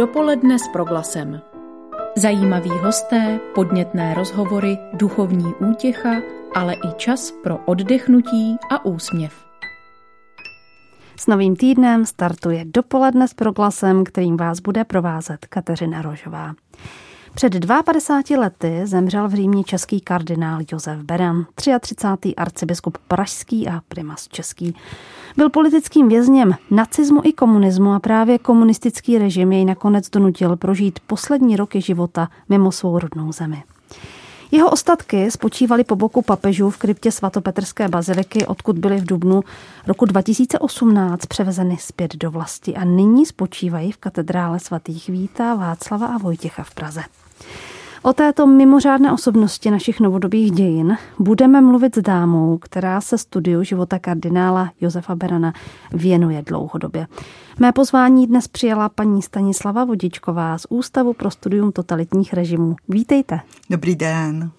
Dopoledne s proglasem. Zajímaví hosté, podnětné rozhovory, duchovní útěcha, ale i čas pro oddechnutí a úsměv. S novým týdnem startuje dopoledne s proglasem, kterým vás bude provázet Kateřina Rožová. Před 52 lety zemřel v Římě český kardinál Josef Beran, 33. arcibiskup pražský a primas český. Byl politickým vězněm nacismu i komunismu a právě komunistický režim jej nakonec donutil prožít poslední roky života mimo svou rodnou zemi. Jeho ostatky spočívaly po boku papežů v kryptě svatopetrské baziliky, odkud byly v dubnu roku 2018 převezeny zpět do vlasti a nyní spočívají v katedrále svatých Víta, Václava a Vojtěcha v Praze. O této mimořádné osobnosti našich novodobých dějin budeme mluvit s dámou, která se studiu života kardinála Josefa Berana věnuje dlouhodobě. Mé pozvání dnes přijala paní Stanislava Vodičková z Ústavu pro studium totalitních režimů. Vítejte. Dobrý den.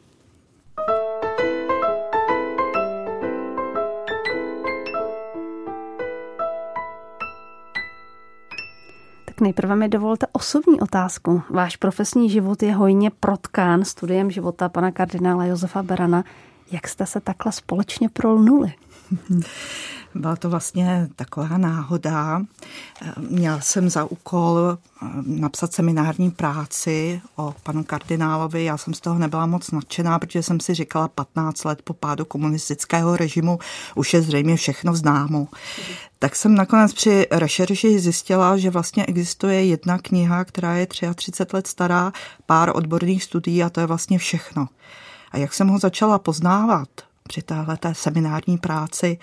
Nejprve mi dovolte osobní otázku. Váš profesní život je hojně protkán studiem života pana kardinála Josefa Berana. Jak jste se takhle společně prolnuli? Byla to vlastně taková náhoda. Měl jsem za úkol eh, napsat seminární práci o panu kardinálovi. Já jsem z toho nebyla moc nadšená, protože jsem si říkala 15 let po pádu komunistického režimu už je zřejmě všechno známo. Tak jsem nakonec při rešerši zjistila, že vlastně existuje jedna kniha, která je 33 let stará, pár odborných studií a to je vlastně všechno. A jak jsem ho začala poznávat při téhle seminární práci,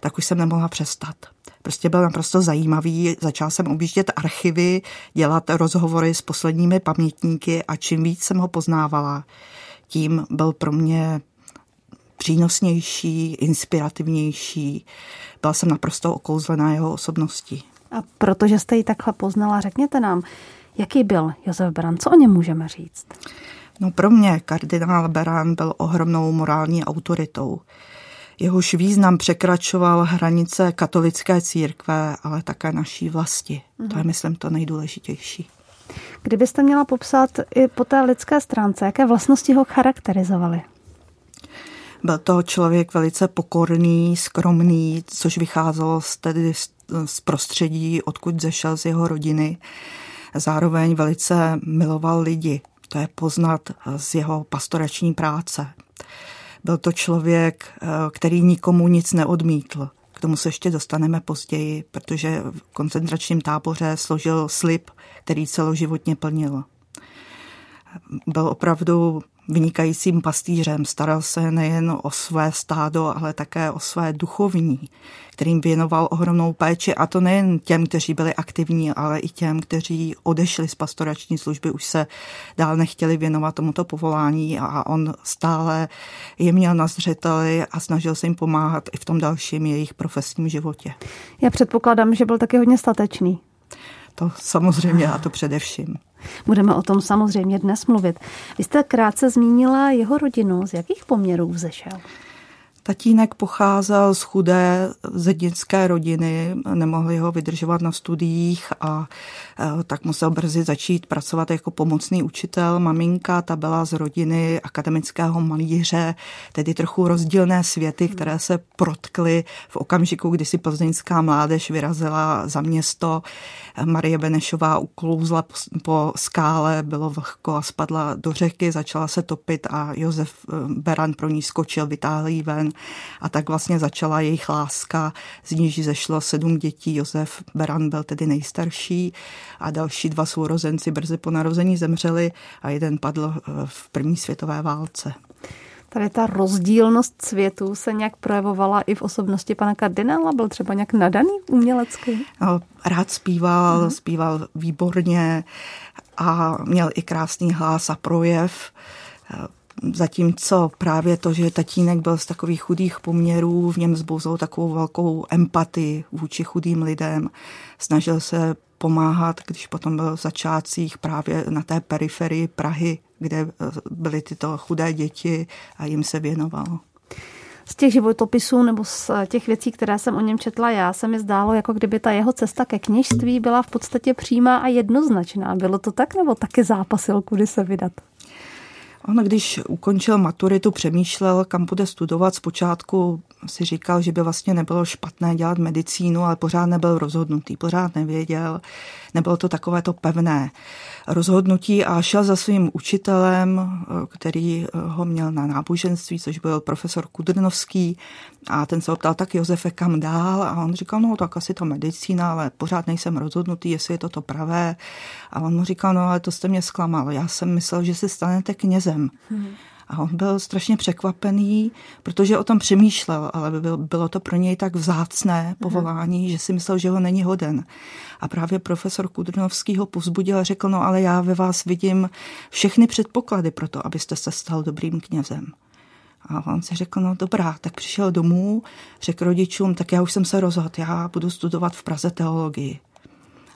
tak už jsem nemohla přestat. Prostě byl naprosto zajímavý. Začala jsem objíždět archivy, dělat rozhovory s posledními pamětníky a čím víc jsem ho poznávala, tím byl pro mě přínosnější, inspirativnější. Byla jsem naprosto okouzlená jeho osobností. A protože jste ji takhle poznala, řekněte nám, jaký byl Josef Beran, co o něm můžeme říct? No pro mě kardinál Beran byl ohromnou morální autoritou. Jehož význam překračoval hranice katolické církve, ale také naší vlasti. Mm-hmm. To je, myslím, to nejdůležitější. Kdybyste měla popsat i po té lidské stránce, jaké vlastnosti ho charakterizovaly? Byl to člověk velice pokorný, skromný, což vycházelo z, tedy z prostředí, odkud zešel z jeho rodiny. Zároveň velice miloval lidi. To je poznat z jeho pastorační práce. Byl to člověk, eh, který nikomu nic neodmítl. K tomu se ještě dostaneme později, protože v koncentračním táboře složil slib, který celoživotně plnil. Byl opravdu vynikajícím pastýřem, staral se nejen o své stádo, ale také o své duchovní, kterým věnoval ohromnou péči a to nejen těm, kteří byli aktivní, ale i těm, kteří odešli z pastorační služby, už se dál nechtěli věnovat tomuto povolání a on stále je měl na zřeteli a snažil se jim pomáhat i v tom dalším jejich profesním životě. Já předpokládám, že byl taky hodně statečný. To samozřejmě a to především. Budeme o tom samozřejmě dnes mluvit. Vy jste krátce zmínila jeho rodinu. Z jakých poměrů vzešel? Tatínek pocházel z chudé zednické rodiny, nemohli ho vydržovat na studiích a e, tak musel brzy začít pracovat jako pomocný učitel. Maminka, ta byla z rodiny akademického malíře, tedy trochu rozdílné světy, které se protkly v okamžiku, kdy si plzeňská mládež vyrazila za město. Marie Benešová uklouzla po, skále, bylo vlhko a spadla do řeky, začala se topit a Josef e, Beran pro ní skočil, vytáhl jí ven a tak vlastně začala jejich láska, z níž zešlo sedm dětí. Josef Beran byl tedy nejstarší a další dva sourozenci brzy po narození zemřeli a jeden padl eh, v první světové válce. Tady ta rozdílnost světu se nějak projevovala i v osobnosti pana kardinála? Byl třeba nějak nadaný umělecky? No, rád zpíval, hmm. zpíval výborně a měl i krásný hlas a projev. Zatímco právě to, že tatínek byl z takových chudých poměrů, v něm zbouzol takovou velkou empatii vůči chudým lidem. Snažil se pomáhat, když potom byl v začátcích právě na té periferii Prahy, kde byly tyto chudé děti a jim se věnoval. z těch životopisů nebo z těch věcí, které jsem o něm četla já, se mi zdálo, jako kdyby ta jeho cesta ke kněžství byla v podstatě přímá a jednoznačná. Bylo to tak, nebo taky zápasil, kudy se vydat? On, když ukončil maturitu, přemýšlel, kam bude studovat. Zpočátku si říkal, že by vlastně nebylo špatné dělat medicínu, ale pořád nebyl rozhodnutý, pořád nevěděl. Nebylo to takové to pevné rozhodnutí a šel za svým učitelem, který ho měl na náboženství, což byl profesor Kudrnovský a ten se optal, tak Josefe, kam dál? A on říkal, no tak asi to medicína, ale pořád nejsem rozhodnutý, jestli je to to pravé. A on mu říkal, no ale to jste mě zklamal, já jsem myslel, že se stanete knězem. Hmm. A on byl strašně překvapený, protože o tom přemýšlel, ale bylo to pro něj tak vzácné povolání, že si myslel, že ho není hoden. A právě profesor Kudrnovský ho povzbudil a řekl, no ale já ve vás vidím všechny předpoklady pro to, abyste se stal dobrým knězem. A on si řekl, no dobrá, tak přišel domů, řekl rodičům, tak já už jsem se rozhodl, já budu studovat v Praze teologii.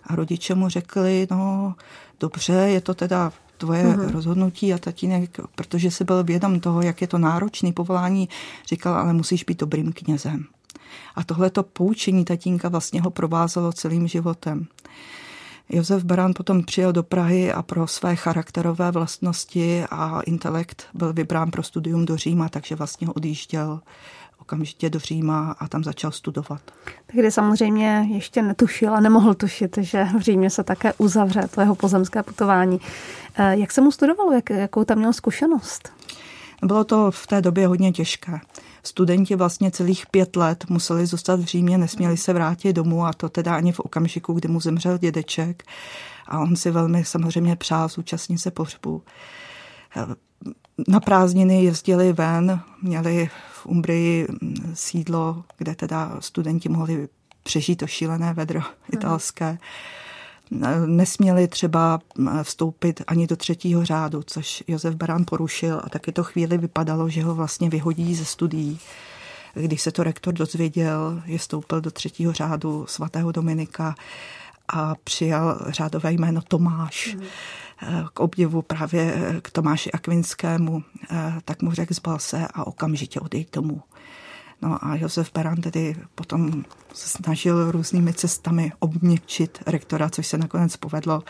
A rodiče mu řekli, no dobře, je to teda tvoje uh-huh. rozhodnutí a tatínek, protože si byl vědom toho, jak je to náročný povolání, říkal, ale musíš být dobrým knězem. A tohleto poučení tatínka vlastně ho provázelo celým životem. Josef Barán potom přijel do Prahy a pro své charakterové vlastnosti a intelekt byl vybrán pro studium do Říma, takže vlastně odjížděl okamžitě do Říma a tam začal studovat. Tehdy samozřejmě ještě netušil a nemohl tušit, že v Římě se také uzavře to jeho pozemské putování. Eh, jak se mu studovalo? Jak, jakou tam měl zkušenost? Bylo to v té době hodně těžké. Studenti vlastně celých pět let museli zůstat v Římě, nesměli se vrátit domů a to teda ani v okamžiku, kdy mu zemřel dědeček. A on si velmi samozřejmě přál zúčastnit se pohřbu. Na prázdniny jezdili ven, měli v Umbrii sídlo, kde teda studenti mohli přežít to šílené vedro italské nesměli třeba vstoupit ani do třetího řádu, což Josef Barán porušil a taky to chvíli vypadalo, že ho vlastně vyhodí ze studií. Když se to rektor dozvěděl, je vstoupil do třetího řádu svatého Dominika a přijal řádové jméno Tomáš. Mm. K obdivu právě k Tomáši Akvinskému, tak mu řekl zbal se a okamžitě odejď domů. No a Josef Beran tedy potom se snažil různými cestami obměkčit rektora, což se nakonec povedlo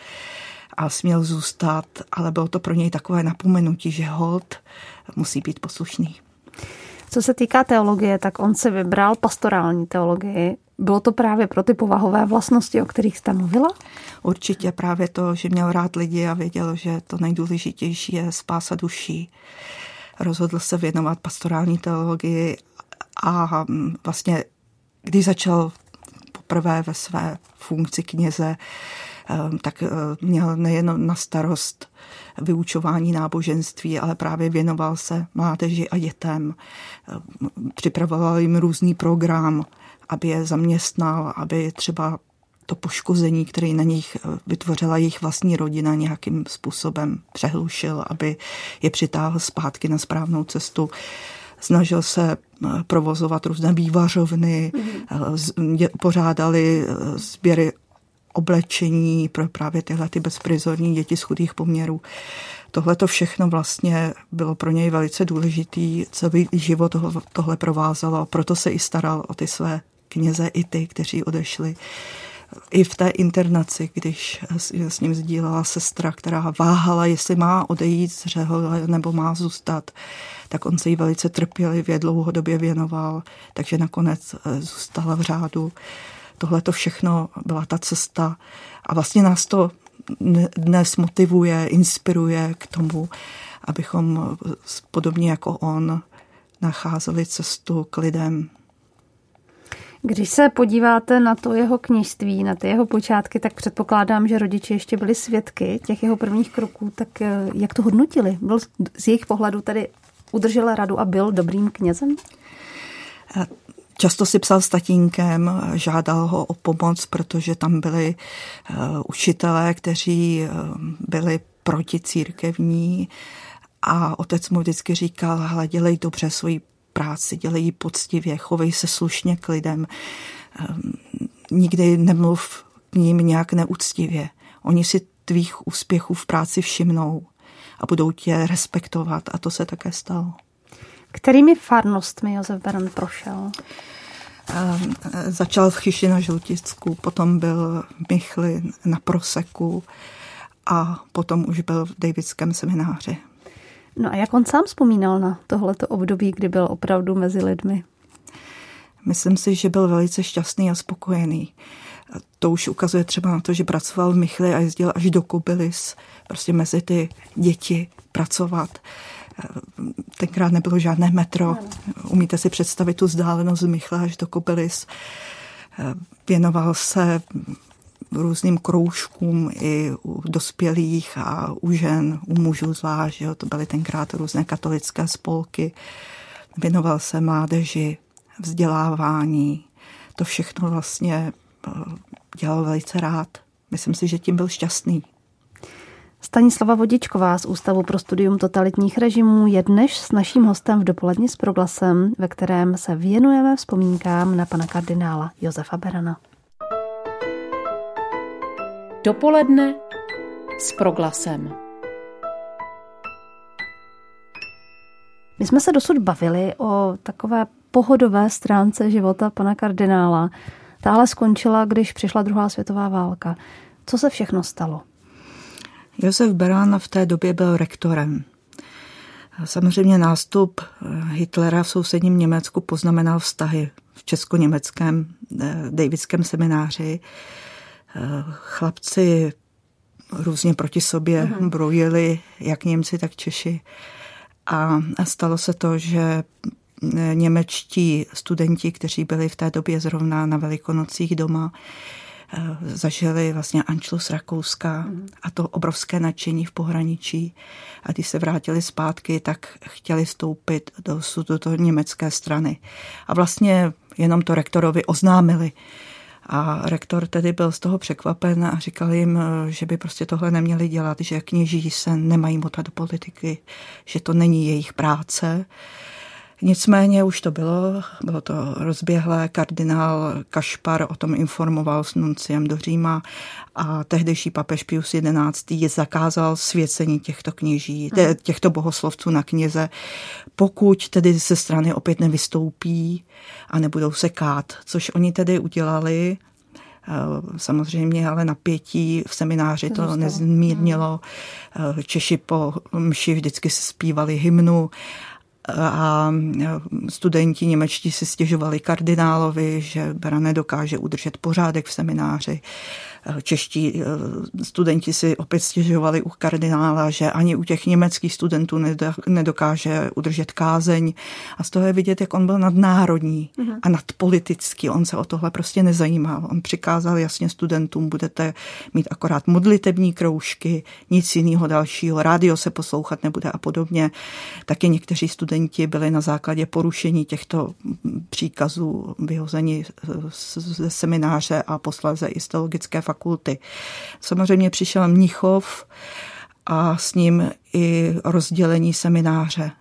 a směl zůstat, ale bylo to pro něj takové napomenutí, že hold musí být poslušný. Co se týká teologie, tak on se vybral pastorální teologii. Bylo to právě pro ty povahové vlastnosti, o kterých jste mluvila? Určitě právě to, že měl rád lidi a věděl, že to nejdůležitější je spása duší. Rozhodl se věnovat pastorální teologii a mm, vlastně, když začal poprvé ve své funkci kněze, tak e, měl nejen na starost vyučování náboženství, ale právě věnoval se mládeži a dětem. Připravoval jim různý program, aby je zaměstnal, aby třeba to poškození, které na nich e, vytvořila jejich vlastní rodina, nějakým způsobem přehlušil, aby je přitáhl zpátky na správnou cestu snažil se eh, provozovat různé vývařovny, mm-hmm. pořádali eh, sběry oblečení pro právě tyhle ty bezprizorní děti z chudých poměrů. Tohle to všechno vlastně bylo pro něj velice důležitý, celý život tohle provázalo, proto se i staral o ty své kněze i ty, kteří odešli. I v té internaci, když s ním sdílela sestra, která váhala, jestli má odejít z řehole nebo má zůstat, tak on se jí velice trpělivě dlouhodobě věnoval, takže nakonec eh, zůstala v řádu. Tohle to všechno byla ta cesta a vlastně nás to dnes motivuje, inspiruje k tomu, abychom eh, podobně jako on nacházeli cestu k lidem. Když se podíváte na to jeho kněžství, na ty jeho počátky, tak předpokládám, že rodiče ještě byli svědky těch jeho prvních kroků, tak eh, jak to hodnotili? Byl z jejich pohledu tedy udržel radu a byl dobrým knězem? Často si psal s tatínkem, žádal ho o pomoc, protože tam byli eh, učitelé, kteří eh, byli proti církevní a otec mu vždycky říkal, hele, dělej dobře svoji práci, dělej ji poctivě, chovej se slušně k lidem, ehm, nikdy nemluv k ním nějak neúctivě. Oni si tvých úspěchů v práci všimnou a budou tě respektovat a to se také stalo. Kterými farnostmi Josef Beran prošel? Začal v Chyši na Žluticku, potom byl v Michli na Proseku a potom už byl v Davidském semináři. No a jak on sám vzpomínal na tohleto období, kdy byl opravdu mezi lidmi? Myslím si, že byl velice šťastný a spokojený. To už ukazuje třeba na to, že pracoval v Michli a jezdil až do Kubilis, prostě mezi ty děti pracovat. Tenkrát nebylo žádné metro. Umíte si představit tu vzdálenost z Michla až do Kubilis. Věnoval se různým kroužkům i u dospělých a u žen, u mužů zvlášť. To byly tenkrát různé katolické spolky. Věnoval se mládeži, vzdělávání. To všechno vlastně eh, dělal velice rád. Myslím si, že tím byl šťastný. Stanislava Vodičková z Ústavu pro studium totalitních režimů je dnes s naším hostem v dopoledni s proglasem, ve kterém se věnujeme vzpomínkám na pana kardinála Josefa Berana. Dopoledne s proglasem. My jsme se dosud bavili o takové pohodové stránce života pana kardinála. Tahle skončila, když přišla druhá světová válka. Co se všechno stalo? Josef Berán v té době byl rektorem. Samozřejmě nástup Hitlera v sousedním Německu poznamenal vztahy v česko-německém eh, Davidském semináři. Eh, chlapci různě proti sobě uh-huh. brojili, jak Němci, tak Češi. A stalo se to, že němečtí studenti, kteří byli v té době zrovna na velikonocích doma, eh, zažili vlastně Ančlus Rakouska a to obrovské nadšení v pohraničí. A když se vrátili zpátky, tak chtěli stoupit do, do, do německé strany. A vlastně jenom to rektorovi oznámili. A rektor tedy byl z toho překvapen a říkal jim, eh, že by prostě tohle neměli dělat, že kněží se nemají motat do politiky, že to není jejich práce Nicméně už to bylo, bylo to rozběhlé, kardinál Kašpar o tom informoval s nunciem do Říma a tehdejší papež Pius XI. zakázal svěcení těchto kněží, těchto bohoslovců na kněze, pokud tedy ze strany opět nevystoupí a nebudou se kát, což oni tedy udělali, eh, Samozřejmě ale napětí v semináři to nezmírnilo. Eh, Češi po mši vždycky zpívali hymnu a studenti němečtí si stěžovali kardinálovi, že Bera nedokáže udržet pořádek v semináři. Čeští eh, studenti si opět stěžovali u kardinála, že ani u těch německých studentů nedokáže udržet kázeň. A z toho je vidět, jak on byl nadnárodní uh-huh. a nadpolitický. On se o tohle prostě nezajímal. On přikázal jasně studentům, budete mít akorát modlitební kroužky, nic jiného dalšího, rádio se poslouchat nebude a podobně. Taky někteří studenti byli na základě porušení těchto příkazů vyhozeni ze semináře a posléze i z teologické fakulty. Samozřejmě přišel Mnichov a s ním i rozdělení semináře.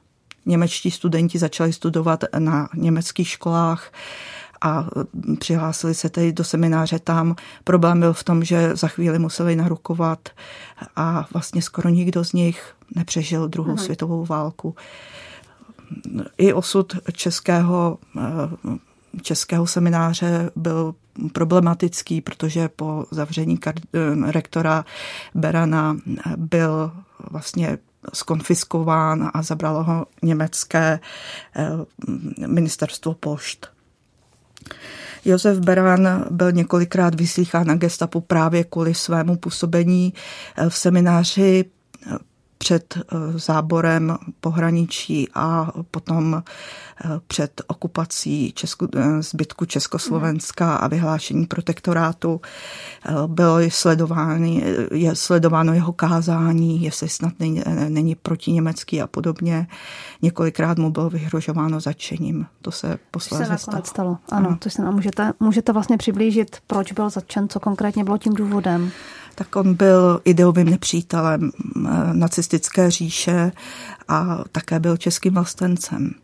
Němečtí studenti začali studovat na německých školách a přihlásili se tedy do semináře tam. Problém byl v tom, že za chvíli museli narukovat a vlastně skoro nikdo z nich nepřežil druhou Aha. světovou válku. I osud českého českého semináře byl problematický, protože po zavření eh, rektora Berana byl vlastně skonfiskován a zabralo ho německé eh, ministerstvo pošt. Josef Beran byl několikrát vyslýchán na gestapu právě kvůli svému působení v semináři před eh, záborem pohraničí a potom eh, před okupací Česku, eh, zbytku Československa a vyhlášení protektorátu bylo sledovány, je sledováno jeho kázání, jestli snad není, není protiněmecký a podobně. Několikrát mu bylo vyhrožováno začením. To se posléze stalo. stalo. Ano, ano. To se nám můžete, můžete vlastně přiblížit, proč byl začen, co konkrétně bylo tím důvodem tak on byl ideovým nepřítelem eh, nacistické říše a také byl českým vlastencem.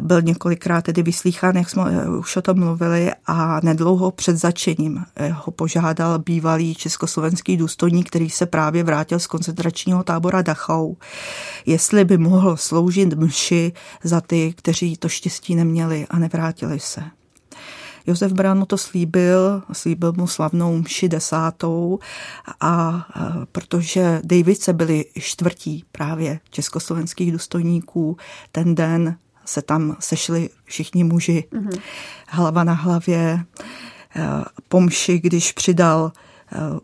byl několikrát tedy vyslýchán, jak jsme eh, už o tom mluvili, a nedlouho před začením eh, ho požádal bývalý československý důstojník, který se právě vrátil z koncentračního tábora Dachau, jestli by mohl sloužit mši za ty, kteří to štěstí neměli a nevrátili se. Josef Brano to slíbil, slíbil mu slavnou mši desátou a protože Davice byli čtvrtí právě československých důstojníků, ten den se tam sešli všichni muži, mm-hmm. hlava na hlavě. Po mši, když přidal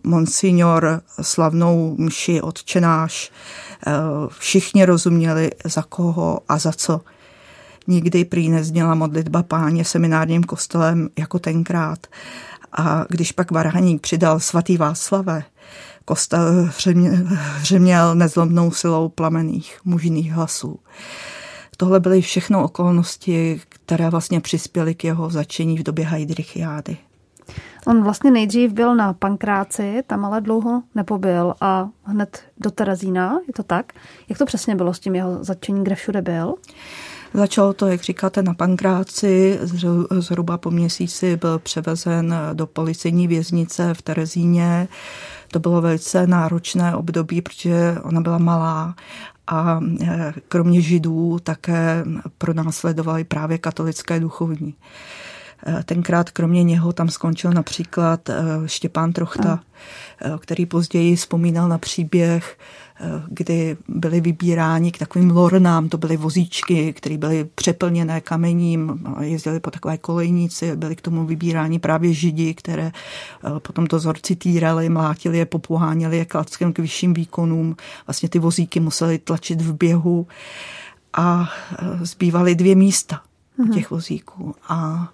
monsignor slavnou mši odčenáš, všichni rozuměli za koho a za co nikdy prý nezněla modlitba páně seminárním kostelem jako tenkrát. A když pak Varhaník přidal svatý Václave, kostel hřeměl nezlomnou silou plamených mužných hlasů. Tohle byly všechno okolnosti, které vlastně přispěly k jeho začení v době Heidrichiády. On vlastně nejdřív byl na Pankráci, tam ale dlouho nepobyl a hned do Terezína, je to tak? Jak to přesně bylo s tím jeho začením, kde všude byl? Začalo to, jak říkáte, na Pankráci, zhruba po měsíci byl převezen do policejní věznice v Terezíně. To bylo velice náročné období, protože ona byla malá a e, kromě židů také pronásledovali právě katolické duchovní. E, tenkrát kromě něho tam skončil například e, Štěpán Trochta, který později vzpomínal na příběh kdy byly vybíráni k takovým lornám, to byly vozíčky, které byly přeplněné kamením, jezdili po takové kolejnici, byly k tomu vybíráni právě židi, které eh, potom to zorci týrali, mlátili je, popuháněli je klackem k vyšším výkonům. Vlastně ty vozíky museli tlačit v běhu a eh, zbývaly dvě místa mm-hmm. těch vozíků. A Eh,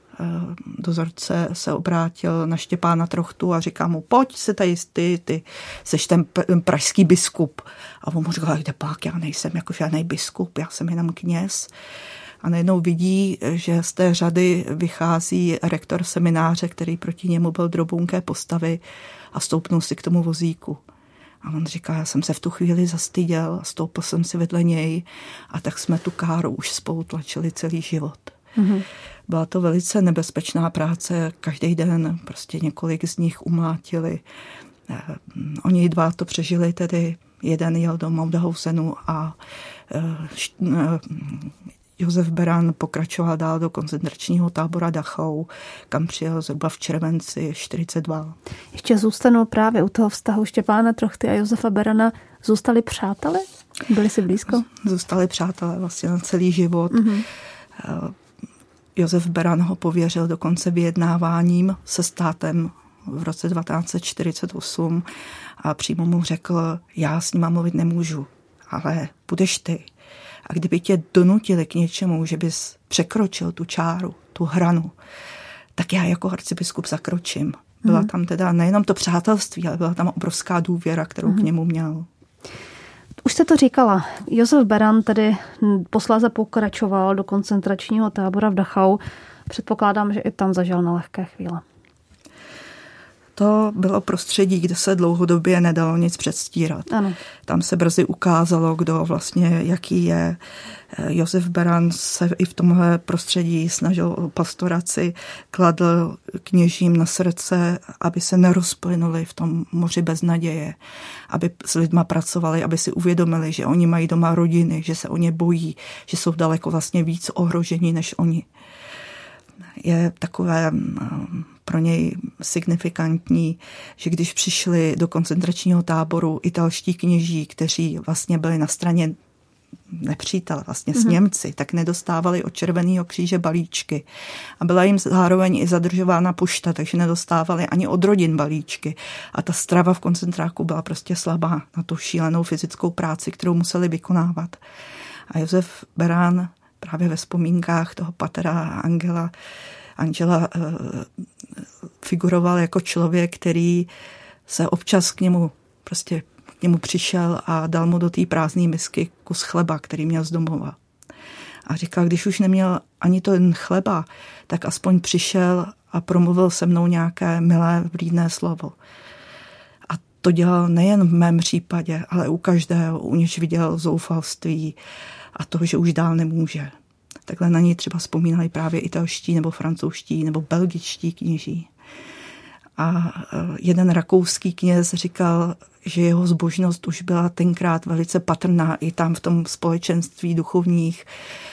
dozorce se obrátil na Štěpána Trochtu a říká mu, pojď se tady ty, ty seš ten pražský biskup. A on mu říká, jde pak, já nejsem jako žádný biskup, já jsem jenom kněz. A najednou vidí, že z té řady vychází rektor semináře, který proti němu byl drobunké postavy a stoupnul si k tomu vozíku. A on říká, já jsem se v tu chvíli zastyděl stoupil jsem si vedle něj a tak jsme tu káru už spolu tlačili celý život. Mm-hmm. Byla to velice nebezpečná práce, každý den prostě několik z nich umlátili. Eh, oni dva to přežili tedy, jeden jel do Maudhausenu a eh, eh, Josef Beran pokračoval dál do koncentračního tábora Dachau, kam přijel zhruba v červenci 42. Ještě zůstanu právě u toho vztahu Štěpána Trochty a Josefa Berana. Zůstali přáteli? Byli si blízko? Zůstali přátelé vlastně na celý život. Mm-hmm. Josef Beran ho pověřil dokonce vyjednáváním se státem v roce 1948 a přímo mu řekl, já s nima mluvit nemůžu, ale budeš ty. A kdyby tě donutili k něčemu, že bys překročil tu čáru, tu hranu, tak já jako arcibiskup zakročím. Byla mm. tam teda nejenom to přátelství, ale byla tam obrovská důvěra, kterou mm. k mhm. němu měl. Už jste to říkala. Josef Beran tedy posléze pokračoval do koncentračního tábora v Dachau. Předpokládám, že i tam zažil na lehké chvíle. To bylo prostředí, kde se dlouhodobě nedalo nic předstírat. Ano. Tam se brzy ukázalo, kdo vlastně, jaký je. Josef Beran se i v tomhle prostředí snažil o pastoraci, kladl kněžím na srdce, aby se nerozplynuli v tom moři bez naděje, aby s lidma pracovali, aby si uvědomili, že oni mají doma rodiny, že se o ně bojí, že jsou daleko vlastně víc ohrožení než oni. Je takové mm, pro něj signifikantní, že když přišli do koncentračního táboru italští kněží, kteří vlastně byli na straně nepřítele, vlastně s mhm. Němci, tak nedostávali od Červeného kříže balíčky. A byla jim zároveň i zadržována pošta, takže nedostávali ani od rodin balíčky. A ta strava v koncentráku byla prostě slabá na tu šílenou fyzickou práci, kterou museli vykonávat. A Josef Berán právě ve vzpomínkách toho patera Angela, Angela uh, figuroval jako člověk, který se občas k němu prostě k němu přišel a dal mu do té prázdné misky kus chleba, který měl z domova. A říkal, když už neměl ani to jen chleba, tak aspoň přišel a promluvil se mnou nějaké milé, vlídné slovo. A to dělal nejen v mém případě, ale u každého, u něž viděl zoufalství a to, že už dál nemůže. takhle na něj třeba vzpomínali právě italští nebo francouzští nebo belgičtí kněží. A e, jeden rakouský kněz říkal, že jeho zbožnost už byla tenkrát velice patrná i tam v tom společenství duchovních,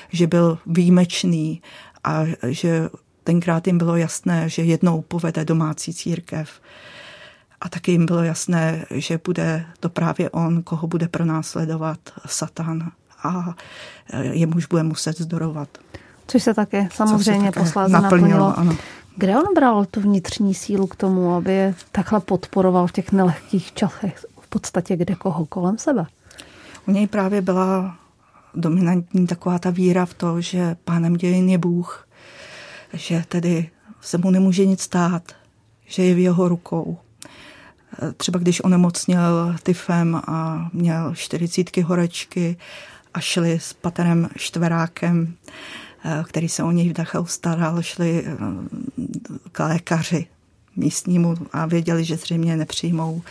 že byl výjimečný a že tenkrát jim bylo jasné, že jednou povede domácí církev. A taky jim bylo jasné, že bude to právě on, koho bude pronásledovat Satan a jemuž bude muset zdorovat. Což se také samozřejmě posléze naplnilo. naplnilo. Ano. Kde on bral tu vnitřní sílu k tomu, aby je takhle podporoval v těch nelehkých časech v podstatě kde koho kolem sebe? U něj právě byla dominantní taková ta víra v to, že pánem dějin je Bůh, že tedy se mu nemůže nic stát, že je v jeho rukou. Třeba když onemocněl tyfem a měl čtyřicítky horečky a šli s paterem Štverákem, který se o něj v Dachau staral, šli eh, k lékaři místnímu a věděli, že zřejmě nepřijmou.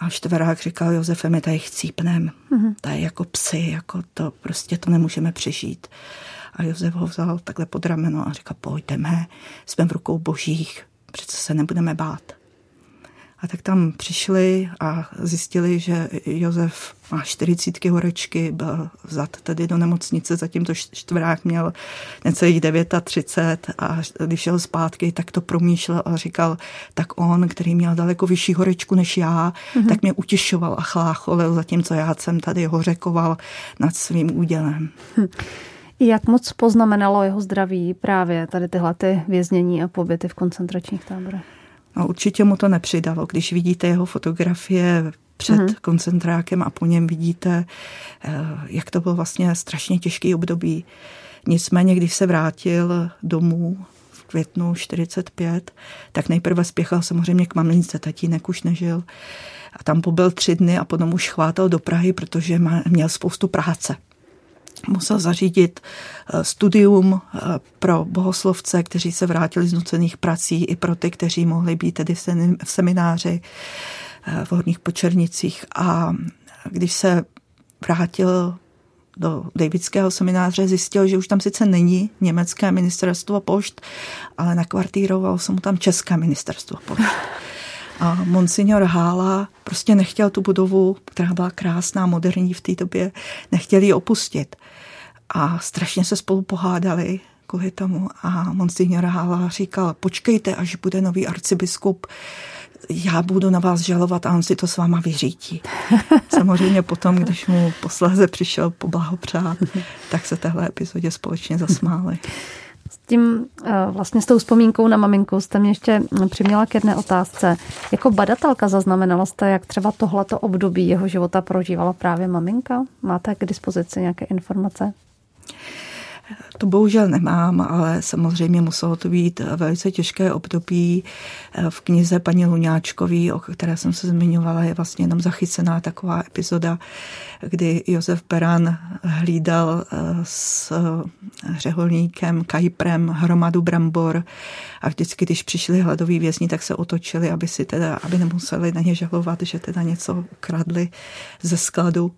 A Štverák říkal, Josefe, my tady chcípnem. Mm-hmm. To je jako psy, jako to prostě to nemůžeme přežít. A Josef ho vzal takhle pod rameno a říkal, pojďme, jsme v rukou božích, přece se nebudeme bát. A tak tam přišli a zjistili, že Josef má 40 horečky, byl vzat tedy do nemocnice, zatímco čtvrák měl necelých 39 a když šel zpátky, tak to promýšlel a říkal, tak on, který měl daleko vyšší horečku než já, mm-hmm. tak mě utěšoval a chlácholil, zatímco já jsem tady hořekoval nad svým údělem. Hm. Jak moc poznamenalo jeho zdraví právě tady tyhle ty věznění a pobyty v koncentračních táborech? No, určitě mu to nepřidalo. Když vidíte jeho fotografie před mm-hmm. koncentrákem a po něm vidíte, eh, jak to bylo vlastně strašně těžký období. Nicméně, když se vrátil domů v květnu 45, tak nejprve spěchal samozřejmě k mamince, tatínek už nežil. A tam pobyl tři dny a potom už chvátal do Prahy, protože měl spoustu práce musel zařídit eh, studium eh, pro bohoslovce, kteří se vrátili z nucených prací, i pro ty, kteří mohli být tedy v semináři eh, v Horních Počernicích. A když se vrátil do Davidského semináře, zjistil, že už tam sice není německé ministerstvo pošt, ale nakvartírovalo se mu tam české ministerstvo pošt. A monsignor Hála prostě nechtěl tu budovu, která byla krásná, moderní v té době, nechtěl ji opustit. A strašně se spolu pohádali kvůli tomu. A monsignor Hála říkal, počkejte, až bude nový arcibiskup, já budu na vás žalovat a on si to s váma vyřítí. Samozřejmě potom, když mu posléze přišel poblahopřát, tak se téhle epizodě společně zasmáli. Tím, eh, vlastně s tou vzpomínkou na maminku jste mě ještě přiměla k jedné otázce. Jako badatelka zaznamenala jste, jak třeba tohleto období jeho života prožívala právě maminka? Máte k dispozici nějaké informace? To bohužel nemám, ale samozřejmě muselo to být velice těžké období. V knize paní Luňáčkový, o které jsem se zmiňovala, je vlastně jenom zachycená taková epizoda, kdy Josef Beran hlídal eh, s řeholníkem Kajprem hromadu brambor a vždycky, když přišli hladoví vězni, tak se otočili, aby si teda, aby nemuseli na ně žalovat, že teda něco ukradli ze skladu.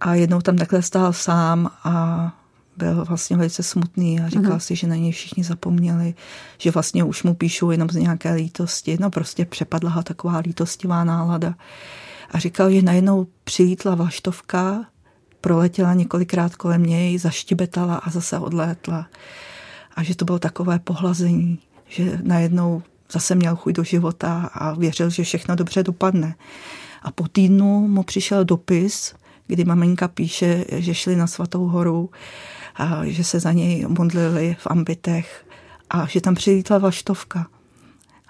A jednou tam takhle stál sám a byl vlastně velice smutný a říkal uh-huh. si, že na něj všichni zapomněli, že vlastně už mu píšou jenom z nějaké lítosti. No prostě přepadla ho taková lítostivá nálada. A říkal, že najednou přilítla vlaštovka, proletěla několikrát kolem něj, zaštibetala a zase odlétla. A že to bylo takové pohlazení, že najednou zase měl chuť do života a věřil, že všechno dobře dopadne. A po týdnu mu přišel dopis, kdy maminka píše, že šli na Svatou horu a že se za něj modlili v ambitech a že tam přilítla vaštovka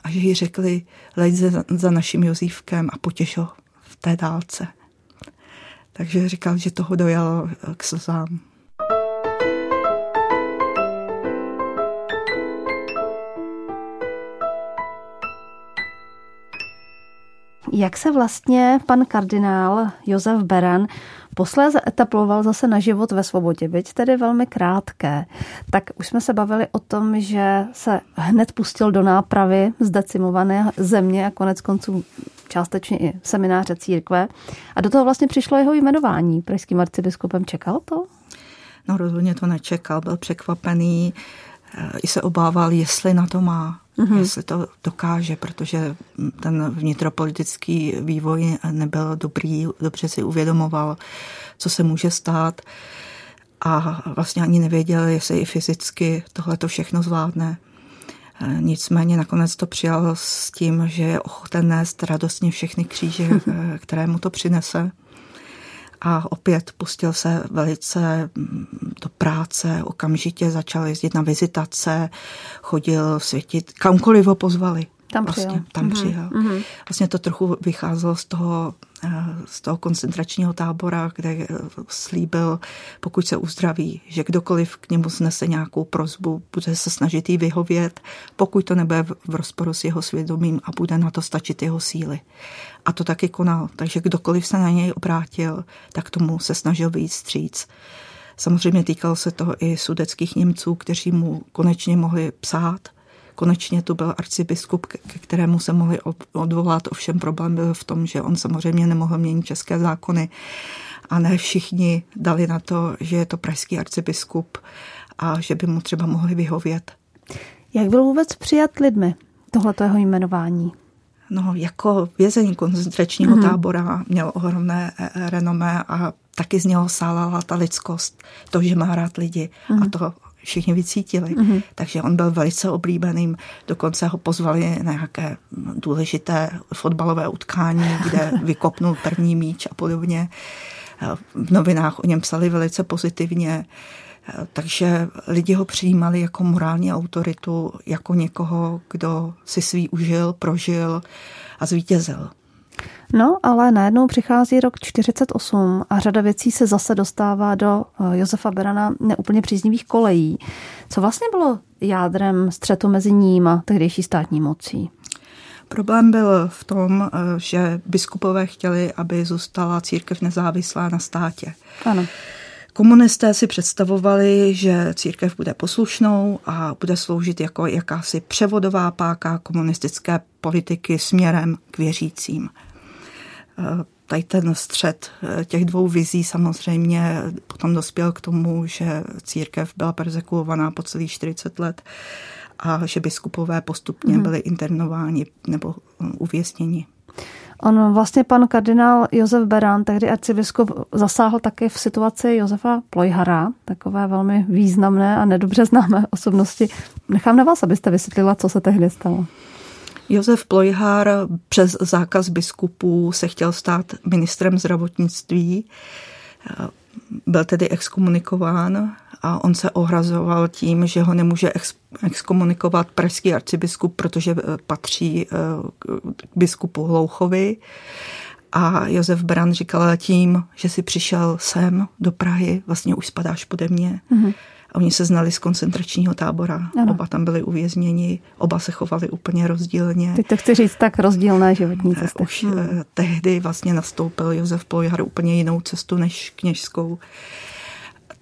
a že jí řekli, leď za, za naším Jozívkem a potěš ho v té dálce. Takže říkal, že toho dojalo k slzám. Jak se vlastně pan kardinál Josef Beran posléze etaploval zase na život ve svobodě, byť tedy velmi krátké, tak už jsme se bavili o tom, že se hned pustil do nápravy zdecimované země a konec konců částečně i semináře církve. A do toho vlastně přišlo jeho jmenování pražským arcibiskupem. Čekal to? No rozhodně to nečekal, byl překvapený, eh, i se obával, jestli na to má, mm-hmm. jestli to dokáže, protože ten vnitropolitický vývoj nebyl dobrý, dobře si uvědomoval, co se může stát a vlastně ani nevěděl, jestli i fyzicky tohle to všechno zvládne. Nicméně nakonec to přijal s tím, že je ochoten nést radostně všechny kříže, eh, které mu to přinese. A opět pustil se velice mm, do práce, okamžitě začal jezdit na vizitace, chodil světit, kamkoliv ho pozvali. Tam vlastně, přijel. Tam mm-hmm. přijel. Mm-hmm. Vlastně to trochu vycházelo z toho, z toho koncentračního tábora, kde eh, slíbil, pokud se uzdraví, že kdokoliv k němu znese nějakou prozbu, bude se snažit jí vyhovět, pokud to nebude v rozporu s jeho svědomím a bude na to stačit jeho síly. A to taky konal. Takže kdokoliv se na něj obrátil, tak tomu se snažil vyjít stříc. Samozřejmě týkalo se toho i sudeckých Němců, kteří mu konečně mohli psát, Konečně tu byl arcibiskup, ke kterému se mohli odvolat, ovšem problém byl v tom, že on samozřejmě nemohl měnit české zákony a ne všichni dali na to, že je to pražský arcibiskup a že by mu třeba mohli vyhovět. Jak byl vůbec přijat lidmi tohleto jeho jmenování? No, jako vězení koncentračního mm-hmm. tábora měl ohromné e, e, renomé a taky z něho sálala ta lidskost, to, že má rád lidi mm-hmm. a mhm. to všichni vycítili. Mm-hmm. Takže on byl velice oblíbeným. Dokonce ho pozvali na nějaké důležité fotbalové utkání, kde vykopnul první míč a podobně. V novinách o něm psali velice pozitivně. Takže lidi ho přijímali jako morální autoritu, jako někoho, kdo si svý užil, prožil a zvítězil. No, ale najednou přichází rok 48 a řada věcí se zase dostává do eh, Josefa Berana neúplně příznivých kolejí. Co vlastně bylo jádrem střetu mezi ním a tehdejší státní mocí? Problém byl v tom, eh, že biskupové chtěli, aby zůstala církev nezávislá na státě. Ano. Komunisté si představovali, že církev bude poslušnou a bude sloužit jako jakási převodová páka komunistické politiky směrem k věřícím. Eh, tady ten střed eh, těch dvou vizí samozřejmě potom dospěl k tomu, že církev byla persekuovaná po celých 40 let a že biskupové postupně hmm. byli internováni nebo eh, uvězněni. On vlastně pan kardinál Josef Berán, tehdy arcibiskup, zasáhl také v situaci Josefa Plojhara, takové velmi významné a nedobře známé osobnosti. Nechám na vás, abyste vysvětlila, co se tehdy stalo. Josef Plojhar přes zákaz biskupů se chtěl stát ministrem zdravotnictví. Byl tedy exkomunikován a on se ohrazoval tím, že ho nemůže ex, exkomunikovat pražský arcibiskup, protože eh, patří eh, k biskupu Hlouchovi. A Josef Bran říkal tím, že si přišel sem do Prahy, vlastně už spadáš pode mě. Mm-hmm a oni se znali z koncentračního tábora. Ano. Oba tam byli uvězněni, oba se chovali úplně rozdílně. Teď to chci říct tak rozdílné životní eh, cesty. Už hmm. tehdy vlastně nastoupil Josef Plojhar úplně jinou cestu než kněžskou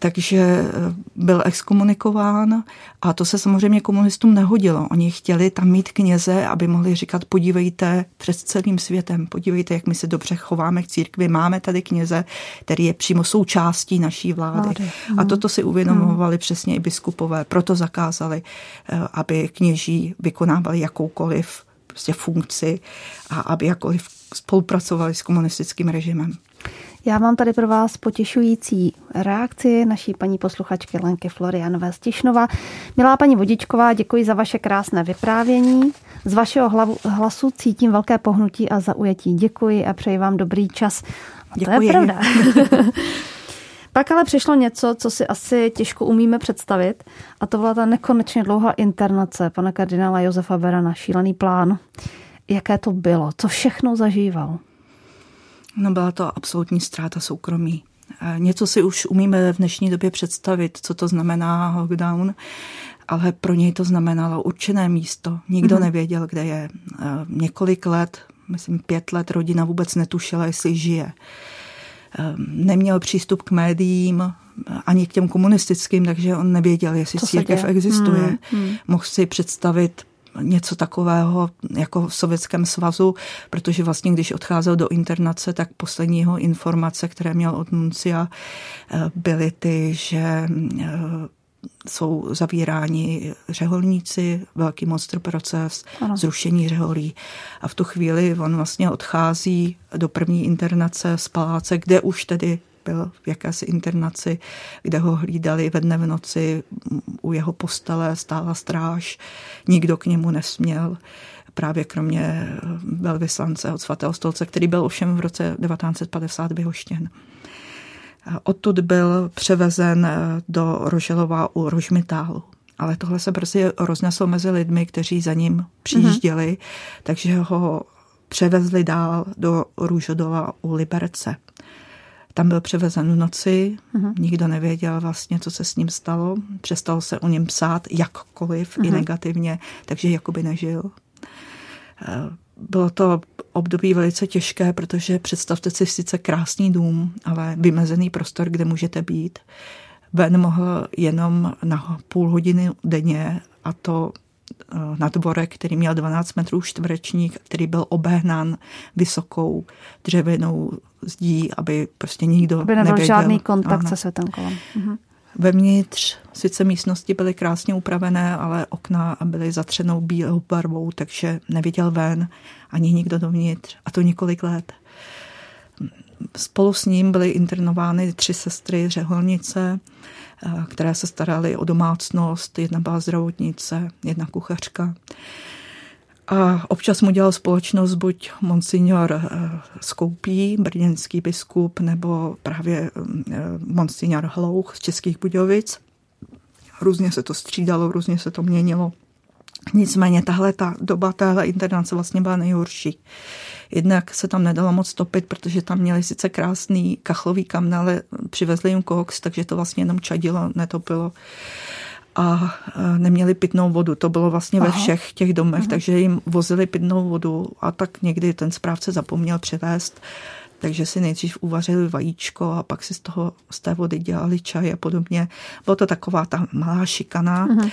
takže eh, byl exkomunikován a to se samozřejmě komunistům nehodilo. Oni chtěli tam mít kněze, aby mohli říkat, podívejte před celým světem, podívejte, jak my se dobře chováme k církvi, máme tady kněze, který je přímo součástí naší vlády. vlády. A mhm. toto si uvědomovali hmm. přesně i biskupové, proto zakázali, eh, aby kněží vykonávali jakoukoliv prostě funkci a aby jakkoliv spolupracovali s komunistickým režimem. Já mám tady pro vás potěšující reakci naší paní posluchačky Lenky Florianové Stišnova. Milá paní Vodičková, děkuji za vaše krásné vyprávění. Z vašeho hlavu, hlasu cítím velké pohnutí a zaujetí. Děkuji a přeji vám dobrý čas. A to děkuji. je pravda. Pak ale přišlo něco, co si asi těžko umíme představit, a to byla ta nekonečně dlouhá internace pana kardinála Josefa Berana, šílený plán. Jaké to bylo? Co všechno zažíval? No byla to absolutní ztráta soukromí. Něco si už umíme v dnešní době představit, co to znamená lockdown, ale pro něj to znamenalo určené místo. Nikdo mm-hmm. nevěděl, kde je. Několik let, myslím pět let, rodina vůbec netušila, jestli žije. Neměl přístup k médiím, ani k těm komunistickým, takže on nevěděl, jestli co církev existuje. Hmm, hmm. Mohl si představit něco takového jako v Sovětském svazu, protože vlastně, když odcházel do internace, tak poslední jeho informace, které měl od Nuncia, eh, byly ty, že jsou zavíráni řeholníci, velký monster proces, ano. zrušení řeholí. A v tu chvíli on vlastně odchází do první internace z paláce, kde už tedy byl v jakési internaci, kde ho hlídali ve dne v noci, u jeho postele stála stráž, nikdo k němu nesměl, právě kromě velvyslance od svatého stolce, který byl ovšem v roce 1950 vyhoštěn. Odtud byl převezen do Roželova u Rožmitálu. Ale tohle se brzy rozneslo mezi lidmi, kteří za ním přijížděli, mm-hmm. takže ho převezli dál do Růžodola u Liberce. Tam byl převezen v noci, mm-hmm. nikdo nevěděl vlastně, co se s ním stalo. Přestalo se o něm psát jakkoliv, mm-hmm. i mhm. negativně, takže jakoby nežil. Eh, bylo to období velice těžké, protože představte si sice krásný dům, ale vymezený prostor, kde můžete být. Ven mohl jenom na půl hodiny denně a to eh, na dvorek, který měl 12 metrů čtverečních, který byl obehnán vysokou dřevěnou zdí, aby prostě nikdo aby nebyl nevěděl. žádný kontakt ano. se světem kolem. Mhm. Vevnitř sice místnosti byly krásně upravené, ale okna byly zatřenou bílou barvou, takže neviděl ven ani nikdo dovnitř. A to několik let. Spolu s ním byly internovány tři sestry řeholnice, eh, které se staraly o domácnost. Jedna byla zdravotnice, jedna kuchařka. A občas mu dělal společnost buď monsignor eh, Skoupí, brněnský biskup, nebo právě eh, monsignor Hlouch z Českých Budějovic. Různě se to střídalo, různě se to měnilo. Nicméně tahle ta doba téhle internace vlastně byla nejhorší. Jednak se tam nedalo moc topit, protože tam měli sice krásný kachlový kamen, ale přivezli jim koks, takže to vlastně jenom čadilo, netopilo a e, neměli pitnou vodu. To bylo vlastně Aha. ve všech těch domech, Aha. takže jim vozili pitnou vodu a tak někdy ten správce zapomněl přivést takže si nejdřív uvařili vajíčko a pak si z toho, z té vody dělali čaj a podobně. Bylo to taková ta malá šikana. Aha.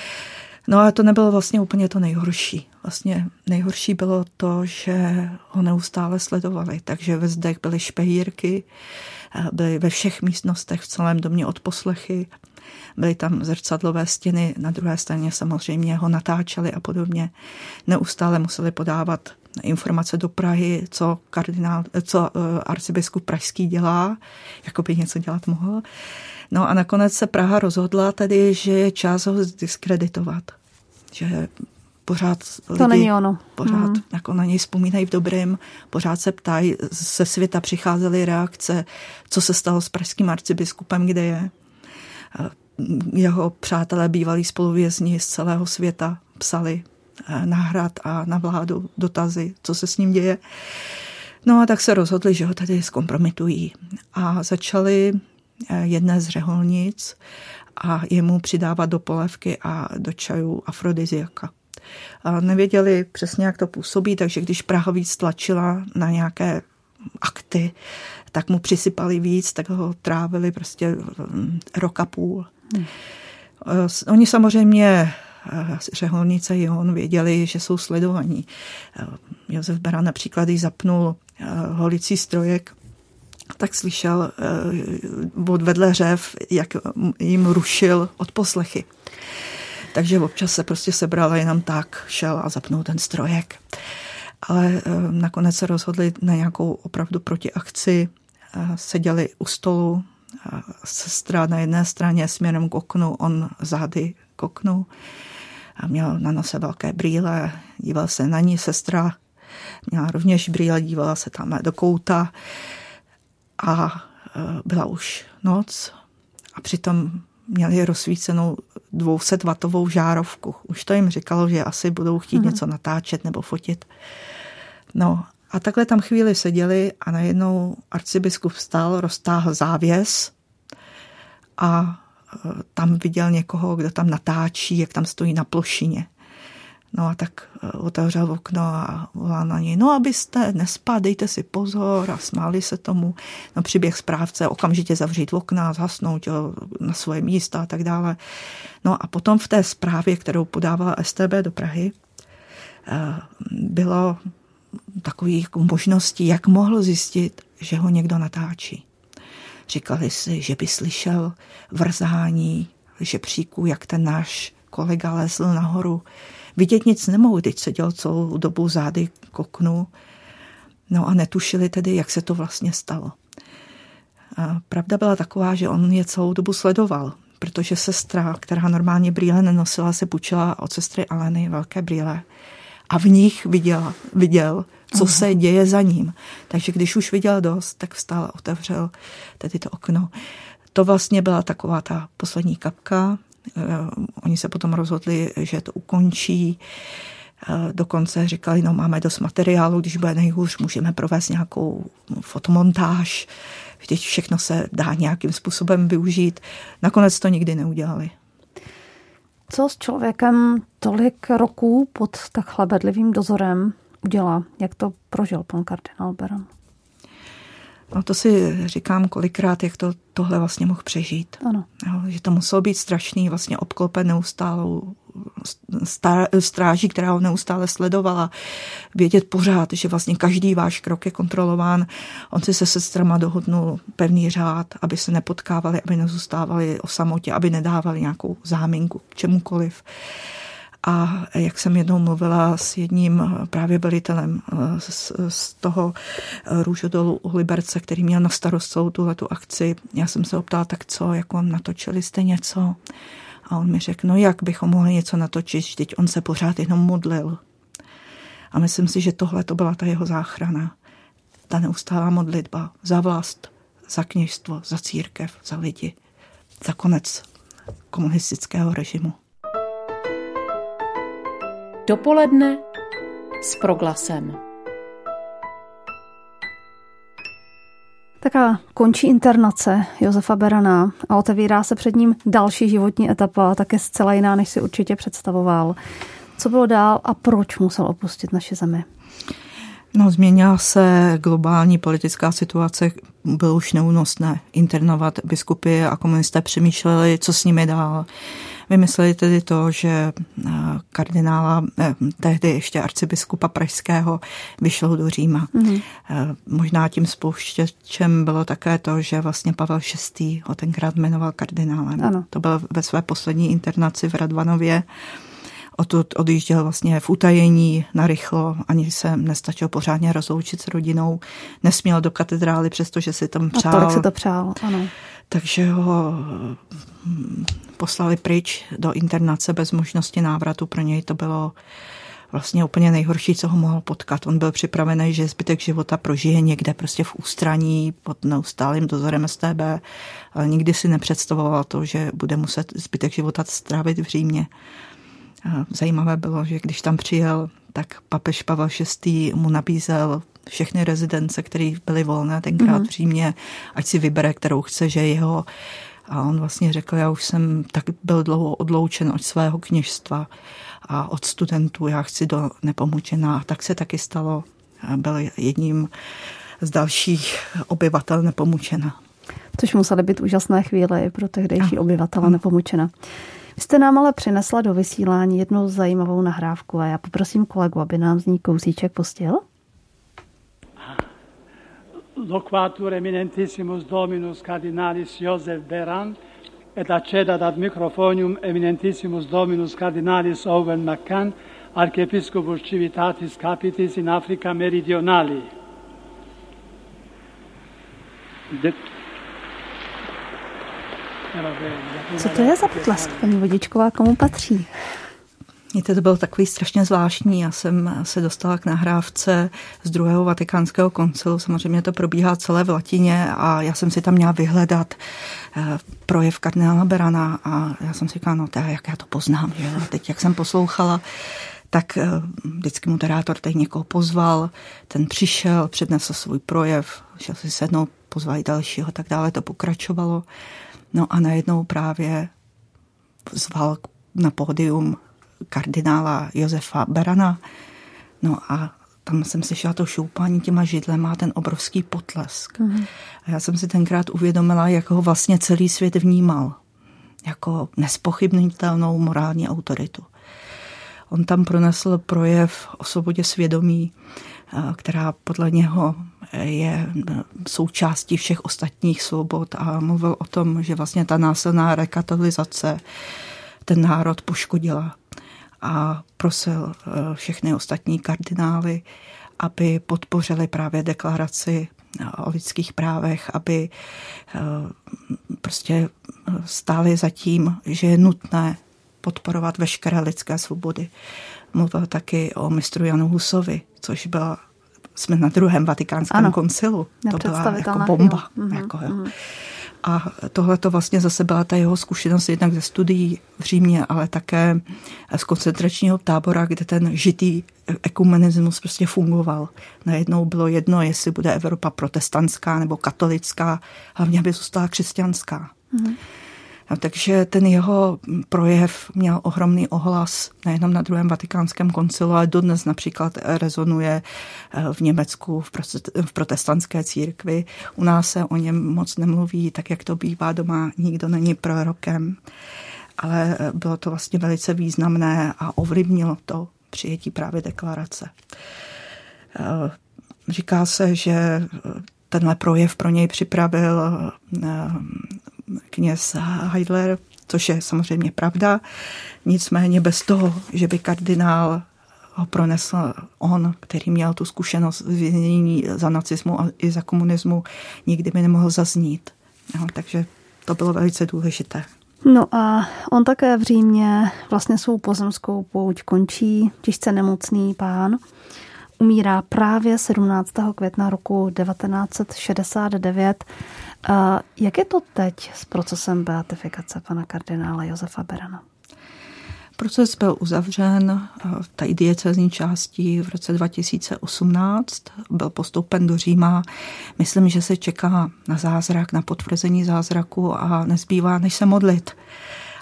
No ale to nebylo vlastně úplně to nejhorší. Vlastně nejhorší bylo to, že ho neustále sledovali, takže ve zdech byly špehírky, byly ve všech místnostech v celém domě odposlechy byly tam zrcadlové stěny, na druhé straně samozřejmě ho natáčeli a podobně. Neustále museli podávat informace do Prahy, co kardinál, co eh, arcibiskup pražský dělá, jako by něco dělat mohl. No a nakonec se Praha rozhodla tedy, že je čas ho diskreditovat. Že pořád to lidi, není ono. pořád mm. jako na něj vzpomínají v dobrém, pořád se ptají, ze světa přicházely reakce, co se stalo s pražským arcibiskupem, kde je jeho přátelé, bývalí spoluvězni z celého světa psali eh, na hrad a na vládu dotazy, co se s ním děje. No a tak se rozhodli, že ho tady zkompromitují. A začali jedné z řeholnic a jemu přidávat do polévky a do čajů afrodiziaka. Nevěděli přesně, jak to působí, takže když Praha víc tlačila na nějaké akty, tak mu přisypali víc, tak ho trávili prostě mm, rok a půl. Hmm. Oni samozřejmě eh, řeholnice i on věděli, že jsou sledovaní. Eh, Josef Bera například, když zapnul holicí strojek, tak slyšel od vedle řev, jak jim rušil od poslechy. Takže občas se prostě sebral a jenom tak šel a zapnul ten strojek. Ale nakonec se rozhodli na nějakou opravdu protiakci. Seděli u stolu sestra na jedné straně směrem k oknu, on zády k oknu a měl na nose velké brýle, díval se na ní sestra, měla rovněž brýle, dívala se tam do kouta a e, byla už noc a přitom měli rozsvícenou 200 vatovou žárovku. Už to jim říkalo, že asi budou chtít mm-hmm. něco natáčet nebo fotit. No a takhle tam chvíli seděli a najednou arcibiskup vstal, roztáhl závěs a e, tam viděl někoho, kdo tam natáčí, jak tam stojí na plošině. No a tak e, otevřel okno a volal na něj, no abyste nespad, dejte si pozor a smáli se tomu. No přiběh správce, okamžitě zavřít okna, zhasnout jo, na svoje místa a tak dále. No a potom v té zprávě, kterou podávala STB do Prahy, bylo takových možností, jak mohl zjistit, že ho někdo natáčí. Říkali si, že by slyšel vrzání žebříků, jak ten náš kolega lezl nahoru. Vidět nic nemohu, teď seděl celou dobu zády k oknu. No a netušili tedy, jak se to vlastně stalo. A pravda byla taková, že on je celou dobu sledoval, protože sestra, která normálně brýle nenosila, se půjčila od sestry Aleny velké brýle a v nich viděl, viděl co uh-huh. se děje za ním. Takže když už viděl dost, tak vstal a otevřel tedy to okno. To vlastně byla taková ta poslední kapka. Uh, oni se potom rozhodli, že to ukončí. Uh, dokonce říkali, no máme dost materiálu, když bude nejhůř, můžeme provést nějakou fotomontáž. Vždyť všechno se dá nějakým způsobem využít. Nakonec to nikdy neudělali. Co s člověkem tolik roků pod takhle bedlivým dozorem udělá? Jak to prožil pan kardinál Beran? No to si říkám kolikrát, jak to tohle vlastně mohl přežít. Ano. Jo, že to muselo být strašný, vlastně obklopen neustálou stráží, která ho neustále sledovala, vědět pořád, že vlastně každý váš krok je kontrolován. On si se sestrama dohodnul pevný řád, aby se nepotkávali, aby nezůstávali o samotě, aby nedávali nějakou záminku k čemukoliv. A jak jsem jednou mluvila s jedním právě velitelem eh, z, z toho eh, růžodolu u Liberce, který měl na starost celou tuhle tu akci, já jsem se optala, tak co, jako natočili jste něco? A on mi řekl, no jak bychom mohli něco natočit, teď on se pořád jenom modlil. A myslím si, že tohle to byla ta jeho záchrana. Ta neustálá modlitba za vlast, za kněžstvo, za církev, za lidi, za konec komunistického režimu. Dopoledne s proglasem. Taká končí internace Josefa Berana a otevírá se před ním další životní etapa, také zcela jiná, než si určitě představoval. Co bylo dál a proč musel opustit naše zemi? No, změnila se globální politická situace, bylo už neúnosné internovat biskupy a komunisté přemýšleli, co s nimi dál. Vymysleli tedy to, že eh, kardinála, eh, tehdy ještě arcibiskupa Pražského, vyšlo do Říma. Mm-hmm. Možná tím spouštěčem bylo také to, že vlastně Pavel VI. ho tenkrát jmenoval kardinálem. Ano. To byl ve své poslední internaci v Radvanově odtud odjížděl vlastně v utajení, narychlo, ani se nestačil pořádně rozloučit s rodinou, nesměl do katedrály, přestože si tam přál. A tolik si to přál, ano. Takže ho hm, poslali pryč do internace bez možnosti návratu. Pro něj to bylo vlastně úplně nejhorší, co ho mohl potkat. On byl připravený, že zbytek života prožije někde prostě v ústraní pod neustálým dozorem STB, ale nikdy si nepředstavoval to, že bude muset zbytek života strávit v Římě. Zajímavé bylo, že když tam přijel, tak papež Pavel VI. mu nabízel všechny rezidence, které byly volné tenkrát mm-hmm. v Římě, ať si vybere, kterou chce, že jeho. A on vlastně řekl, já už jsem tak byl dlouho odloučen od svého kněžstva a od studentů, já chci do Nepomučená. A tak se taky stalo. Byl jedním z dalších obyvatel Nepomučena. Což musely být úžasné chvíle pro tehdejší obyvatele Nepomučena. Jste nám ale přinesla do vysílání jednu zajímavou nahrávku a já poprosím kolegu, aby nám z ní kousíček pustil. Loquatur eminentissimus Dominus Cardinalis Josef Beran et accedat ad microphonium eminentissimus Dominus Cardinalis Owen McCann, Archiepiscopus Civitatis Capitis in Africa Meridionali. De- co to je za potlesk, paní Vodičková, komu patří? Víte, to bylo takový strašně zvláštní. Já jsem se dostala k nahrávce z druhého vatikánského koncilu. Samozřejmě to probíhá celé v latině a já jsem si tam měla vyhledat eh, projev kardinála Berana a já jsem si říkala, no teda, jak já to poznám. Že? A teď, jak jsem poslouchala, tak eh, vždycky moderátor teď někoho pozval, ten přišel, přednesl svůj projev, šel si sednout, pozvali dalšího, tak dále to pokračovalo. No a najednou právě zval na pódium kardinála Josefa Berana. No a tam jsem slyšela to šoupání těma židlema a ten obrovský potlesk. Mm. A já jsem si tenkrát uvědomila, jak ho vlastně celý svět vnímal. Jako nespochybnitelnou morální autoritu. On tam pronesl projev o svobodě svědomí, která podle něho je součástí všech ostatních svobod a mluvil o tom, že vlastně ta násilná rekatolizace ten národ poškodila a prosil všechny ostatní kardinály, aby podpořili právě deklaraci o lidských právech, aby prostě stáli za tím, že je nutné podporovat veškeré lidské svobody. Mluvil taky o mistru Janu Husovi, což byla jsme na druhém vatikánském ano, koncilu. To byla jako bomba. Mm-hmm, jako, jo. Mm-hmm. A tohle to vlastně zase byla ta jeho zkušenost jednak ze studií v Římě, ale také z koncentračního tábora, kde ten žitý ekumenismus prostě fungoval. Najednou bylo jedno, jestli bude Evropa protestantská nebo katolická, hlavně aby zůstala křesťanská. Mm-hmm. No, takže ten jeho projev měl ohromný ohlas nejenom na druhém vatikánském koncilu, ale dodnes například rezonuje eh, v Německu v protestantské církvi. U nás se o něm moc nemluví, tak jak to bývá doma, nikdo není prorokem. Ale eh, bylo to vlastně velice významné a ovlivnilo to přijetí právě deklarace. Eh, říká se, že tenhle projev pro něj připravil kněz Heidler, což je samozřejmě pravda. Nicméně bez toho, že by kardinál ho pronesl on, který měl tu zkušenost věznění za nacismu a i za komunismu, nikdy by nemohl zaznít. No, takže to bylo velice důležité. No a on také v Římě vlastně svou pozemskou pouť končí, těžce nemocný pán. Umírá právě 17. května roku 1969 jak je to teď s procesem beatifikace pana kardinála Josefa Berana? Proces byl uzavřen v té diecezní části v roce 2018, byl postoupen do Říma. Myslím, že se čeká na zázrak, na potvrzení zázraku a nezbývá, než se modlit.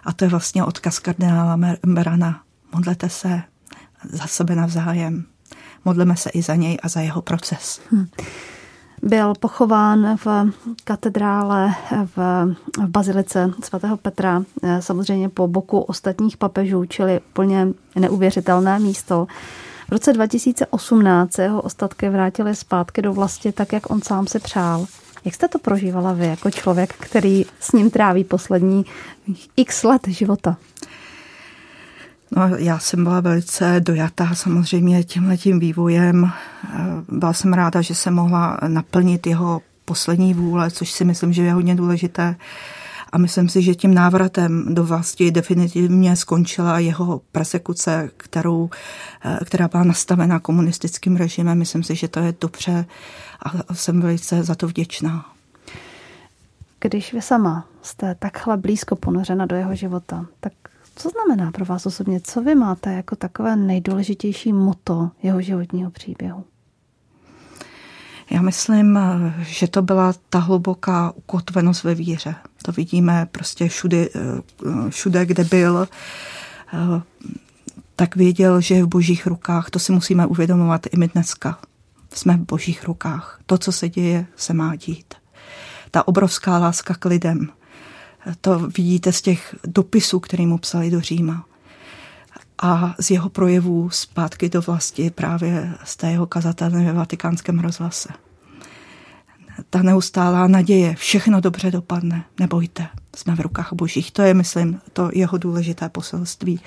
A to je vlastně odkaz kardinála Berana. Modlete se za sebe navzájem. Modleme se i za něj a za jeho proces. Hmm. Byl pochován v katedrále v, v bazilice svatého Petra, eh, samozřejmě po boku ostatních papežů, čili plně neuvěřitelné místo. V roce 2018 se jeho ostatky vrátily zpátky do vlasti tak, jak on sám si přál. Jak jste to prožívala vy jako člověk, který s ním tráví poslední x let života? No, já jsem byla velice dojatá samozřejmě tímhletím vývojem. Byla jsem ráda, že se mohla naplnit jeho poslední vůle, což si myslím, že je hodně důležité. A myslím si, že tím návratem do vlasti definitivně skončila jeho persekuce, kterou, která byla nastavena komunistickým režimem. Myslím si, že to je dobře a jsem velice za to vděčná. Když vy sama jste takhle blízko ponořena do jeho života, tak co znamená pro vás osobně? Co vy máte jako takové nejdůležitější moto jeho životního příběhu? Já myslím, že to byla ta hluboká ukotvenost ve víře. To vidíme prostě všude, všude kde byl, tak věděl, že je v božích rukách. To si musíme uvědomovat i my dneska. Jsme v božích rukách. To, co se děje, se má dít. Ta obrovská láska k lidem, to vidíte z těch dopisů, který mu psali do Říma. A z jeho projevů zpátky do vlasti právě z té jeho kazatelny ve vatikánském rozhlase. Ta neustálá naděje, všechno dobře dopadne, nebojte, jsme v rukách božích. To je, myslím, to jeho důležité poselství.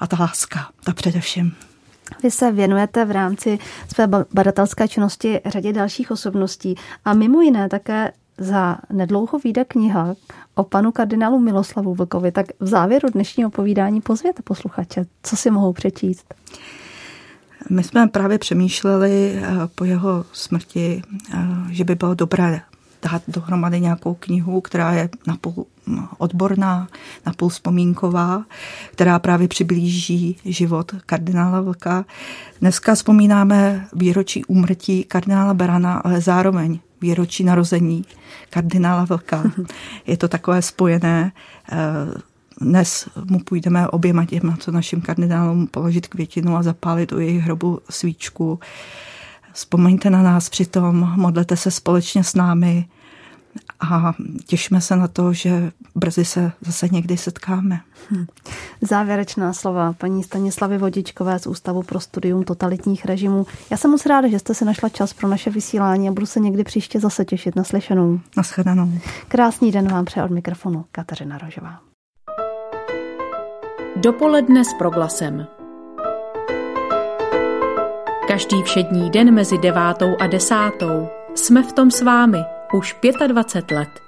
A ta láska, ta především. Vy se věnujete v rámci své badatelské činnosti řadě dalších osobností a mimo jiné také za nedlouho vyjde kniha o panu kardinálu Miloslavu Vlkovi, tak v závěru dnešního povídání pozvěte posluchače, co si mohou přečíst. My jsme právě přemýšleli eh, po jeho smrti, eh, že by bylo dobré dát dohromady nějakou knihu, která je napůl odborná, napůl vzpomínková, která právě přiblíží život kardinála Vlka. Dneska vzpomínáme výročí úmrtí kardinála Berana, ale zároveň výročí narození kardinála Vlka. Je to takové spojené. Eh, dnes mu půjdeme oběma těma, co našim kardinálům položit květinu a zapálit u jejich hrobu svíčku. Vzpomeňte na nás přitom, modlete se společně s námi a těšíme se na to, že brzy se zase někdy setkáme. Hm. Závěrečná slova paní Stanislavy Vodičkové z Ústavu pro studium totalitních režimů. Já jsem moc ráda, že jste si našla čas pro naše vysílání a budu se někdy příště zase těšit na slyšenou. Naschledanou. Krásný den vám přeje od mikrofonu Kateřina Rožová. Dopoledne s proglasem. Každý všední den mezi devátou a desátou jsme v tom s vámi už 25 let.